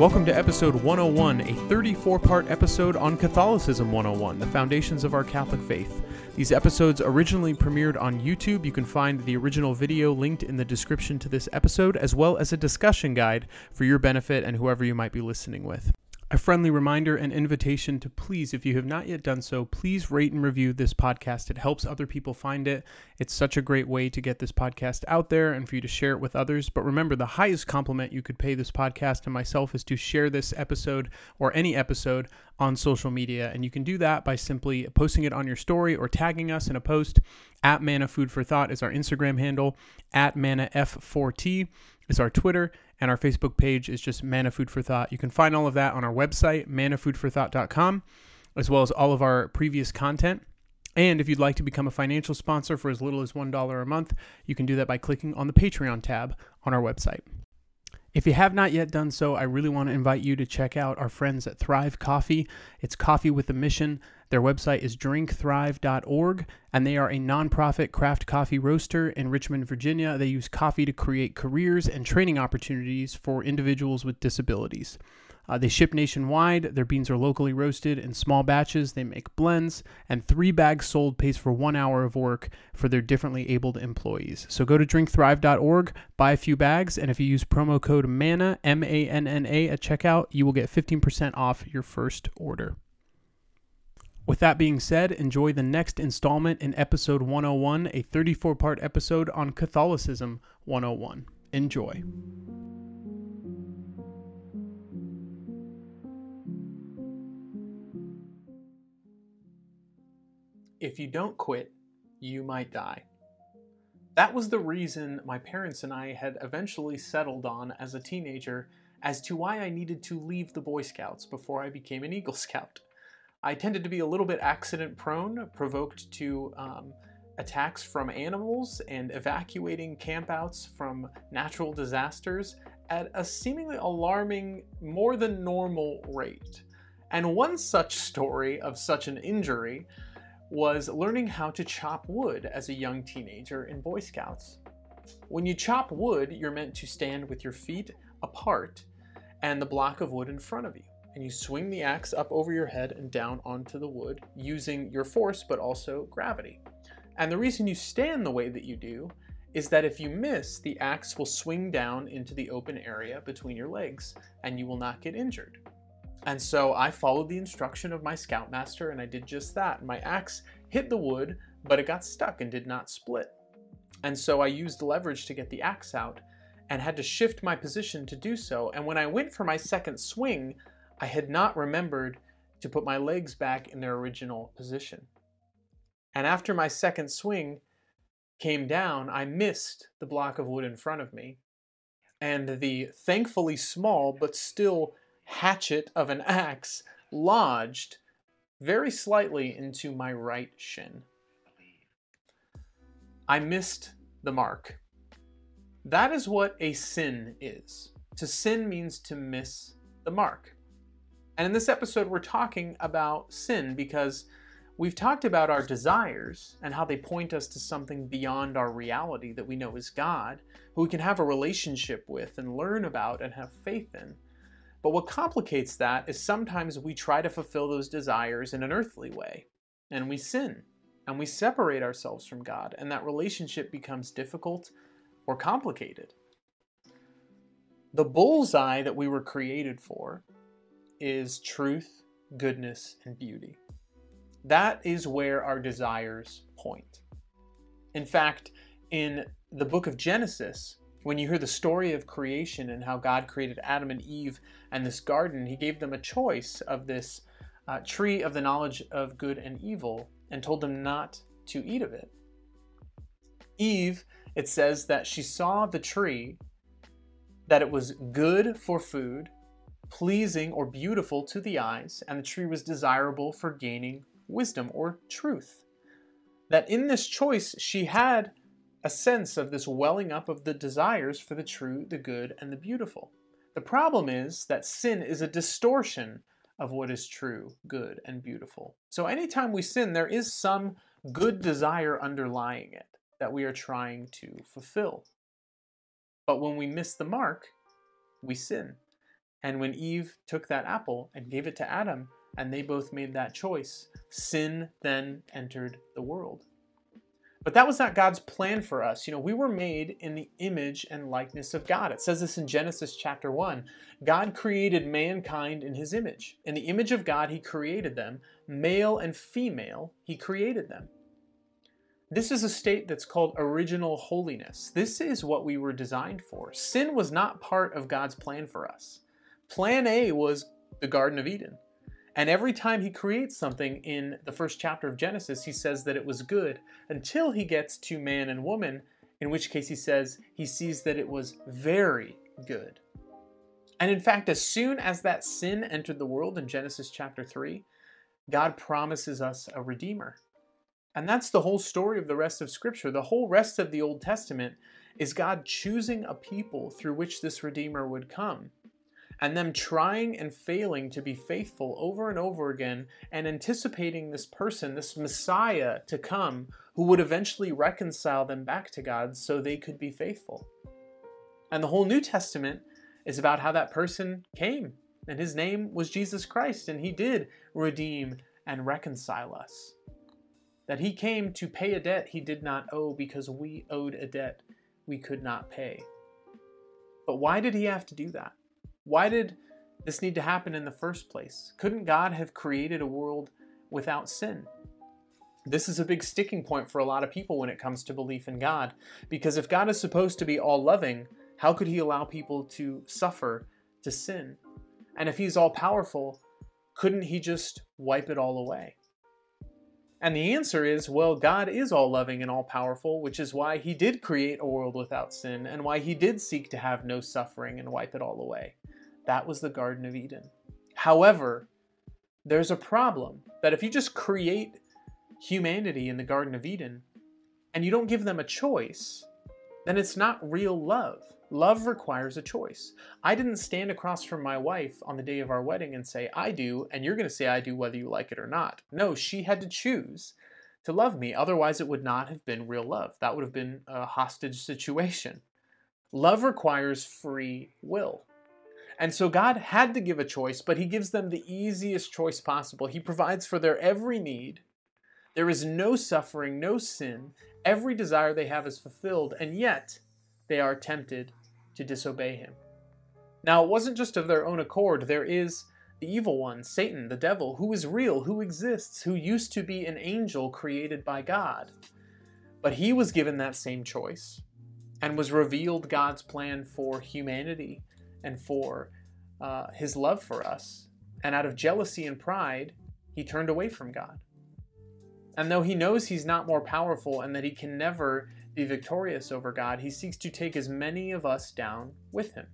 Welcome to episode 101, a 34 part episode on Catholicism 101, the foundations of our Catholic faith. These episodes originally premiered on YouTube. You can find the original video linked in the description to this episode, as well as a discussion guide for your benefit and whoever you might be listening with. A friendly reminder and invitation to please, if you have not yet done so, please rate and review this podcast. It helps other people find it. It's such a great way to get this podcast out there and for you to share it with others. But remember, the highest compliment you could pay this podcast and myself is to share this episode or any episode on social media. And you can do that by simply posting it on your story or tagging us in a post. At Manna Food for Thought is our Instagram handle, at Manna F4T is our Twitter, and our Facebook page is just Manna Food for Thought. You can find all of that on our website, mannafoodforthought.com, as well as all of our previous content. And if you'd like to become a financial sponsor for as little as $1 a month, you can do that by clicking on the Patreon tab on our website. If you have not yet done so, I really want to invite you to check out our friends at Thrive Coffee. It's coffee with a mission. Their website is drinkthrive.org, and they are a nonprofit craft coffee roaster in Richmond, Virginia. They use coffee to create careers and training opportunities for individuals with disabilities. Uh, they ship nationwide. Their beans are locally roasted in small batches. They make blends, and three bags sold pays for one hour of work for their differently abled employees. So go to drinkthrive.org, buy a few bags, and if you use promo code MANNA, M A N N A, at checkout, you will get 15% off your first order. With that being said, enjoy the next installment in episode 101, a 34 part episode on Catholicism 101. Enjoy. If you don't quit, you might die. That was the reason my parents and I had eventually settled on as a teenager as to why I needed to leave the Boy Scouts before I became an Eagle Scout. I tended to be a little bit accident prone, provoked to um, attacks from animals and evacuating campouts from natural disasters at a seemingly alarming, more than normal rate. And one such story of such an injury was learning how to chop wood as a young teenager in Boy Scouts. When you chop wood, you're meant to stand with your feet apart and the block of wood in front of you. And you swing the axe up over your head and down onto the wood using your force but also gravity. And the reason you stand the way that you do is that if you miss, the axe will swing down into the open area between your legs and you will not get injured. And so I followed the instruction of my scoutmaster and I did just that. My axe hit the wood, but it got stuck and did not split. And so I used leverage to get the axe out and had to shift my position to do so. And when I went for my second swing, I had not remembered to put my legs back in their original position. And after my second swing came down, I missed the block of wood in front of me. And the thankfully small but still hatchet of an axe lodged very slightly into my right shin. I missed the mark. That is what a sin is. To sin means to miss the mark. And in this episode, we're talking about sin because we've talked about our desires and how they point us to something beyond our reality that we know is God, who we can have a relationship with and learn about and have faith in. But what complicates that is sometimes we try to fulfill those desires in an earthly way, and we sin, and we separate ourselves from God, and that relationship becomes difficult or complicated. The bullseye that we were created for is truth, goodness, and beauty. That is where our desires point. In fact, in the book of Genesis, when you hear the story of creation and how God created Adam and Eve and this garden, He gave them a choice of this uh, tree of the knowledge of good and evil and told them not to eat of it. Eve, it says that she saw the tree, that it was good for food, pleasing or beautiful to the eyes, and the tree was desirable for gaining wisdom or truth. That in this choice she had a sense of this welling up of the desires for the true, the good, and the beautiful. The problem is that sin is a distortion of what is true, good, and beautiful. So anytime we sin, there is some good desire underlying it that we are trying to fulfill. But when we miss the mark, we sin. And when Eve took that apple and gave it to Adam, and they both made that choice, sin then entered the world. But that was not God's plan for us. You know, we were made in the image and likeness of God. It says this in Genesis chapter 1. God created mankind in his image. In the image of God, he created them. Male and female, he created them. This is a state that's called original holiness. This is what we were designed for. Sin was not part of God's plan for us. Plan A was the Garden of Eden. And every time he creates something in the first chapter of Genesis, he says that it was good until he gets to man and woman, in which case he says he sees that it was very good. And in fact, as soon as that sin entered the world in Genesis chapter 3, God promises us a redeemer. And that's the whole story of the rest of Scripture. The whole rest of the Old Testament is God choosing a people through which this redeemer would come and them trying and failing to be faithful over and over again and anticipating this person, this Messiah to come who would eventually reconcile them back to God so they could be faithful. And the whole New Testament is about how that person came, and his name was Jesus Christ, and he did redeem and reconcile us. That he came to pay a debt he did not owe because we owed a debt we could not pay. But why did he have to do that? Why did this need to happen in the first place? Couldn't God have created a world without sin? This is a big sticking point for a lot of people when it comes to belief in God, because if God is supposed to be all loving, how could He allow people to suffer, to sin? And if He's all powerful, couldn't He just wipe it all away? And the answer is well, God is all loving and all powerful, which is why He did create a world without sin and why He did seek to have no suffering and wipe it all away. That was the Garden of Eden. However, there's a problem that if you just create humanity in the Garden of Eden and you don't give them a choice, then it's not real love. Love requires a choice. I didn't stand across from my wife on the day of our wedding and say, I do, and you're going to say, I do, whether you like it or not. No, she had to choose to love me. Otherwise, it would not have been real love. That would have been a hostage situation. Love requires free will. And so God had to give a choice, but He gives them the easiest choice possible. He provides for their every need. There is no suffering, no sin. Every desire they have is fulfilled, and yet they are tempted to disobey Him. Now, it wasn't just of their own accord. There is the evil one, Satan, the devil, who is real, who exists, who used to be an angel created by God. But he was given that same choice and was revealed God's plan for humanity and for uh, his love for us. And out of jealousy and pride, he turned away from God. And though he knows he's not more powerful and that he can never be victorious over God, he seeks to take as many of us down with him.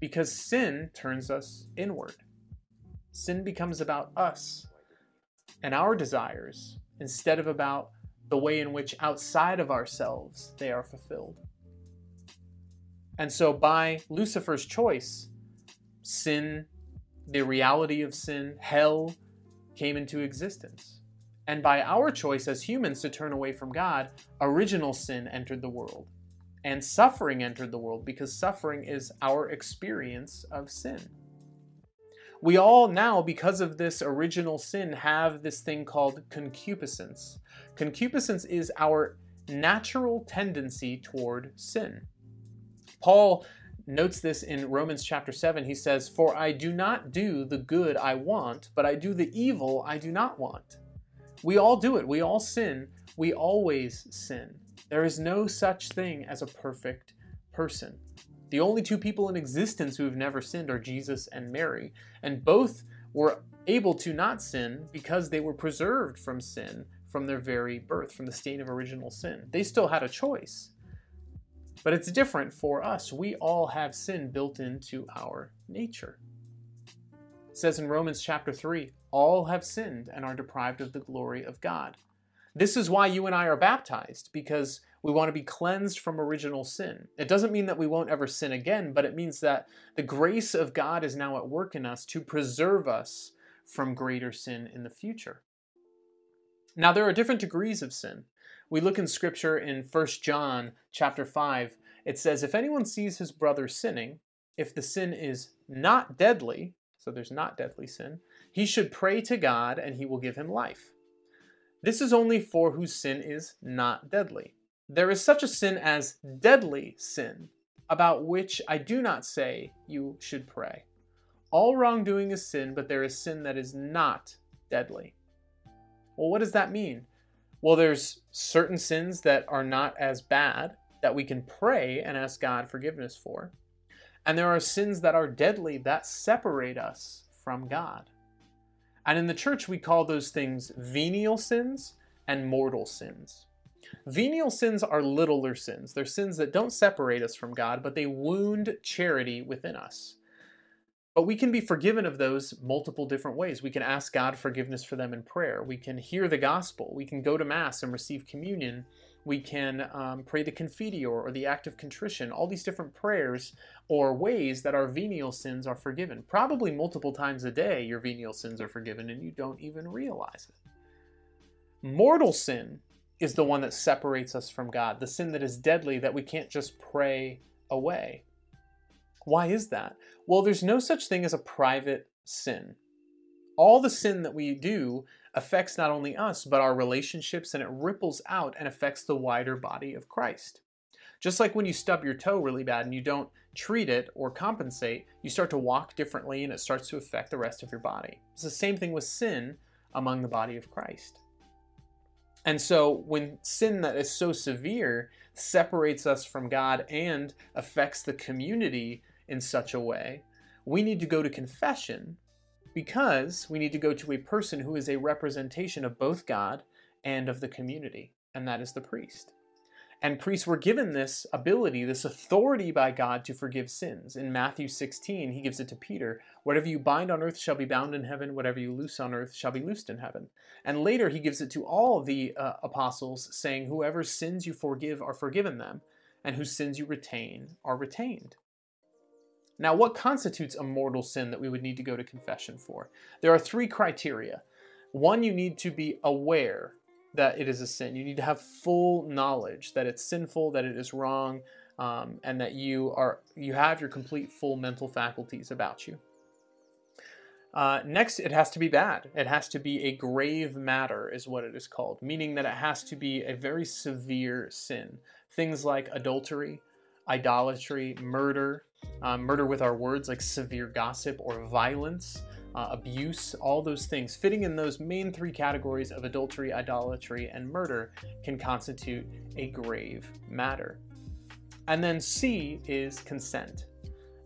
Because sin turns us inward. Sin becomes about us and our desires instead of about the way in which outside of ourselves they are fulfilled. And so, by Lucifer's choice, sin, the reality of sin, hell came into existence. And by our choice as humans to turn away from God, original sin entered the world. And suffering entered the world because suffering is our experience of sin. We all now, because of this original sin, have this thing called concupiscence. Concupiscence is our natural tendency toward sin. Paul notes this in Romans chapter 7. He says, For I do not do the good I want, but I do the evil I do not want. We all do it. We all sin. We always sin. There is no such thing as a perfect person. The only two people in existence who have never sinned are Jesus and Mary, and both were able to not sin because they were preserved from sin from their very birth, from the stain of original sin. They still had a choice. But it's different for us. We all have sin built into our nature. It says in Romans chapter 3 all have sinned and are deprived of the glory of God. This is why you and I are baptized, because we want to be cleansed from original sin. It doesn't mean that we won't ever sin again, but it means that the grace of God is now at work in us to preserve us from greater sin in the future. Now, there are different degrees of sin. We look in scripture in 1 John chapter 5 It says, If anyone sees his brother sinning, if the sin is not deadly, so there's not deadly sin, he should pray to God and he will give him life. This is only for whose sin is not deadly. There is such a sin as deadly sin, about which I do not say you should pray. All wrongdoing is sin, but there is sin that is not deadly. Well, what does that mean? Well, there's certain sins that are not as bad that we can pray and ask God forgiveness for. And there are sins that are deadly that separate us from God. And in the church, we call those things venial sins and mortal sins. Venial sins are littler sins. They're sins that don't separate us from God, but they wound charity within us. But we can be forgiven of those multiple different ways. We can ask God forgiveness for them in prayer. We can hear the gospel. We can go to Mass and receive communion. We can um, pray the Confiteor or the act of contrition. All these different prayers or ways that our venial sins are forgiven. Probably multiple times a day, your venial sins are forgiven and you don't even realize it. Mortal sin is the one that separates us from God, the sin that is deadly that we can't just pray away. Why is that? Well, there's no such thing as a private sin. All the sin that we do affects not only us, but our relationships, and it ripples out and affects the wider body of Christ. Just like when you stub your toe really bad and you don't treat it or compensate, you start to walk differently and it starts to affect the rest of your body. It's the same thing with sin among the body of Christ. And so when sin that is so severe separates us from God and affects the community in such a way, we need to go to confession because we need to go to a person who is a representation of both God and of the community, and that is the priest. And priests were given this ability, this authority by God to forgive sins. In Matthew 16, he gives it to Peter Whatever you bind on earth shall be bound in heaven, whatever you loose on earth shall be loosed in heaven. And later, he gives it to all the uh, apostles, saying, Whoever sins you forgive are forgiven them, and whose sins you retain are retained. Now, what constitutes a mortal sin that we would need to go to confession for? There are three criteria. One, you need to be aware that it is a sin. You need to have full knowledge that it's sinful, that it is wrong, um, and that you are you have your complete full mental faculties about you. Uh, next, it has to be bad. It has to be a grave matter, is what it is called, meaning that it has to be a very severe sin. Things like adultery, idolatry, murder, um, murder with our words like severe gossip or violence, uh, abuse, all those things, fitting in those main three categories of adultery, idolatry, and murder, can constitute a grave matter. And then C is consent.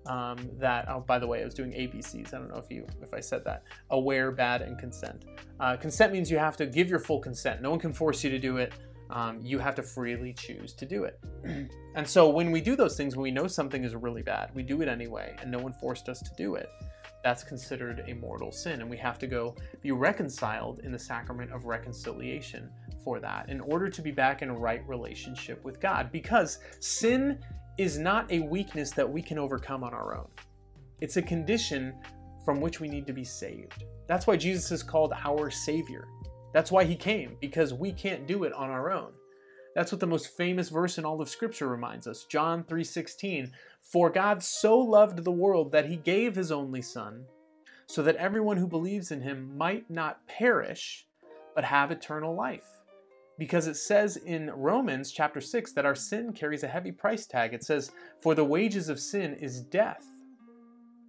Um, that oh by the way I was doing ABCs I don't know if you if I said that. Aware bad and consent. Uh, consent means you have to give your full consent. No one can force you to do it um, you have to freely choose to do it and so when we do those things when we know something is really bad we do it anyway and no one forced us to do it that's considered a mortal sin. And we have to go be reconciled in the sacrament of reconciliation for that in order to be back in a right relationship with God. Because sin is not a weakness that we can overcome on our own, it's a condition from which we need to be saved. That's why Jesus is called our Savior. That's why he came, because we can't do it on our own. That's what the most famous verse in all of scripture reminds us. John 3:16, "For God so loved the world that he gave his only son, so that everyone who believes in him might not perish, but have eternal life." Because it says in Romans chapter 6 that our sin carries a heavy price tag. It says, "For the wages of sin is death,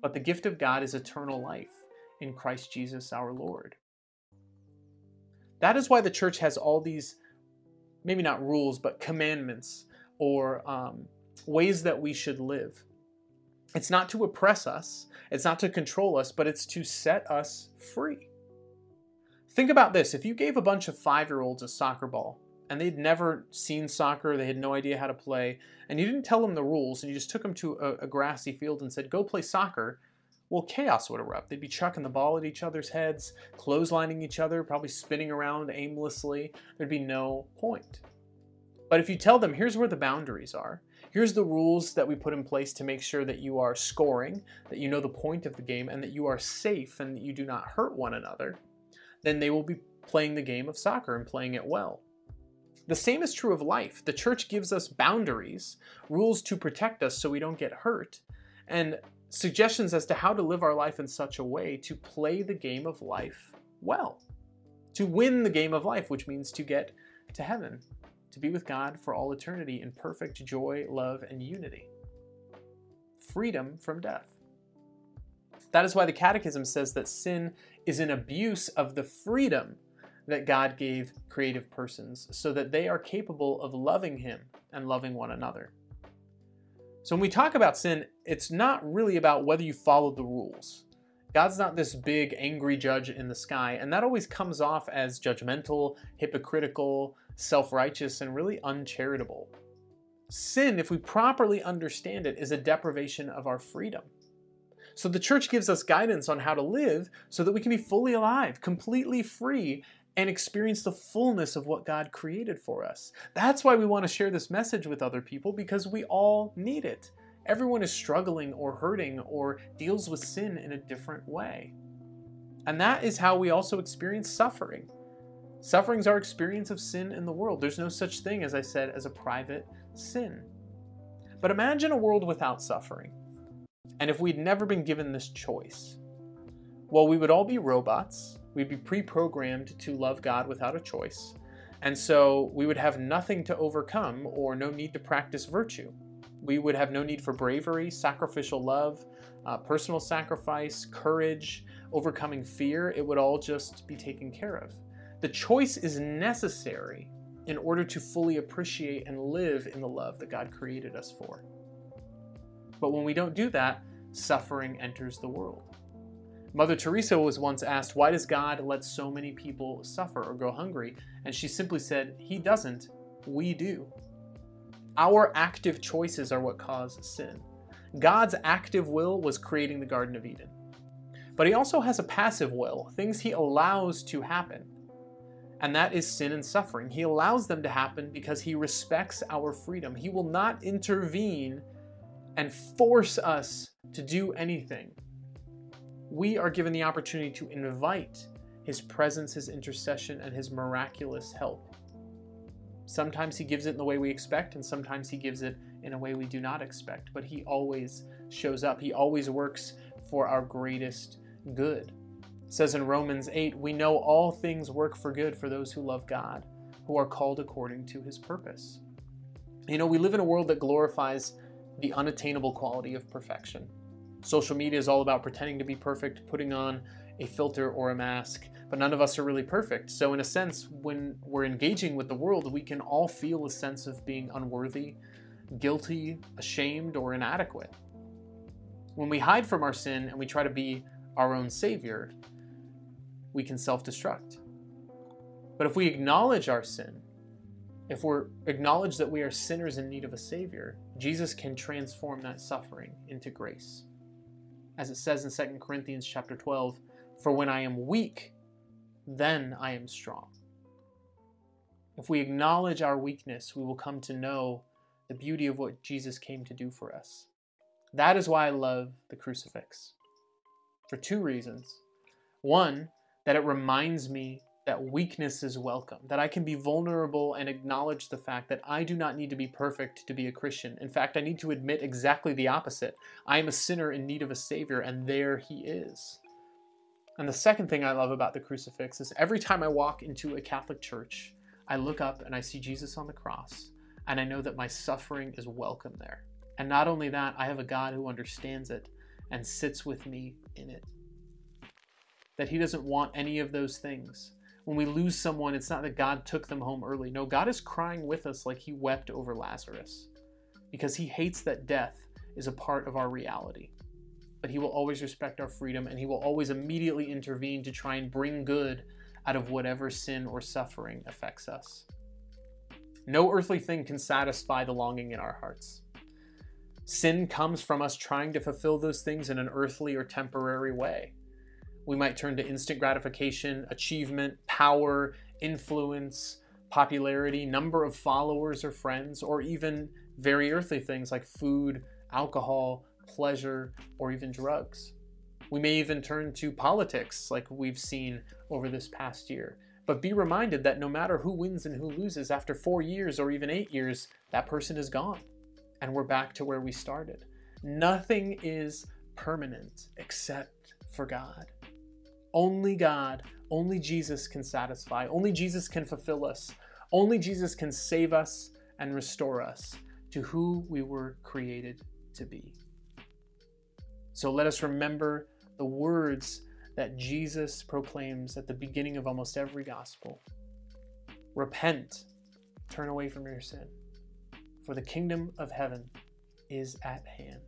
but the gift of God is eternal life in Christ Jesus our Lord." That is why the church has all these maybe not rules, but commandments or um, ways that we should live. It's not to oppress us, it's not to control us, but it's to set us free. Think about this if you gave a bunch of five year olds a soccer ball and they'd never seen soccer, they had no idea how to play, and you didn't tell them the rules and you just took them to a, a grassy field and said, go play soccer, well, chaos would erupt. They'd be chucking the ball at each other's heads, clotheslining each other, probably spinning around aimlessly. There'd be no point. But if you tell them, here's where the boundaries are, here's the rules that we put in place to make sure that you are scoring, that you know the point of the game, and that you are safe and that you do not hurt one another, then they will be playing the game of soccer and playing it well. The same is true of life. The church gives us boundaries, rules to protect us so we don't get hurt, and suggestions as to how to live our life in such a way to play the game of life well, to win the game of life, which means to get to heaven, to be with God for all eternity in perfect joy, love, and unity. Freedom from death. That is why the Catechism says that sin is an abuse of the freedom that God gave creative persons so that they are capable of loving Him and loving one another. So when we talk about sin, it's not really about whether you follow the rules. God's not this big, angry judge in the sky, and that always comes off as judgmental, hypocritical, self righteous, and really uncharitable. Sin, if we properly understand it, is a deprivation of our freedom. So the church gives us guidance on how to live so that we can be fully alive, completely free, and experience the fullness of what God created for us. That's why we want to share this message with other people because we all need it. Everyone is struggling or hurting or deals with sin in a different way. And that is how we also experience suffering. Suffering is our experience of sin in the world. There's no such thing, as I said, as a private sin. But imagine a world without suffering. And if we'd never been given this choice, well, we would all be robots. We'd be pre programmed to love God without a choice. And so we would have nothing to overcome or no need to practice virtue. We would have no need for bravery, sacrificial love, uh, personal sacrifice, courage, overcoming fear. It would all just be taken care of. The choice is necessary in order to fully appreciate and live in the love that God created us for. But when we don't do that, suffering enters the world. Mother Teresa was once asked, Why does God let so many people suffer or go hungry? And she simply said, He doesn't, we do. Our active choices are what cause sin. God's active will was creating the Garden of Eden. But He also has a passive will, things He allows to happen. And that is sin and suffering. He allows them to happen because He respects our freedom. He will not intervene and force us to do anything we are given the opportunity to invite His presence, His intercession, and His miraculous help. Sometimes He gives it in the way we expect, and sometimes He gives it in a way we do not expect, but He always shows up. He always works for our greatest good. It says in Romans 8, we know all things work for good for those who love God, who are called according to His purpose. You know, we live in a world that glorifies the unattainable quality of perfection. Social media is all about pretending to be perfect, putting on a filter or a mask, but none of us are really perfect. So, in a sense, when we're engaging with the world, we can all feel a sense of being unworthy, guilty, ashamed, or inadequate. When we hide from our sin and we try to be our own savior, we can self destruct. But if we acknowledge our sin, if we acknowledge that we are sinners in need of a savior, Jesus can transform that suffering into grace as it says in 2 Corinthians chapter 12, for when I am weak, then I am strong. If we acknowledge our weakness, we will come to know the beauty of what Jesus came to do for us. That is why I love the crucifix. For two reasons. One, that it reminds me that weakness is welcome, that I can be vulnerable and acknowledge the fact that I do not need to be perfect to be a Christian. In fact, I need to admit exactly the opposite. I am a sinner in need of a Savior, and there He is. And the second thing I love about the crucifix is every time I walk into a Catholic church, I look up and I see Jesus on the cross, and I know that my suffering is welcome there. And not only that, I have a God who understands it and sits with me in it. That He doesn't want any of those things when we lose someone, it's not that God took them home early. No, God is crying with us like he wept over Lazarus because he hates that death is a part of our reality. But he will always respect our freedom and he will always immediately intervene to try and bring good out of whatever sin or suffering affects us. No earthly thing can satisfy the longing in our hearts. Sin comes from us trying to fulfill those things in an earthly or temporary way. We might turn to instant gratification, achievement, power, influence, popularity, number of followers or friends, or even very earthly things like food, alcohol, pleasure, or even drugs. We may even turn to politics like we've seen over this past year. But be reminded that no matter who wins and who loses, after four years or even eight years, that person is gone. And we're back to where we started. Nothing is permanent except for God. Only God, only Jesus can satisfy. Only Jesus can fulfill us. Only Jesus can save us and restore us to who we were created to be. So let us remember the words that Jesus proclaims at the beginning of almost every gospel Repent, turn away from your sin, for the kingdom of heaven is at hand.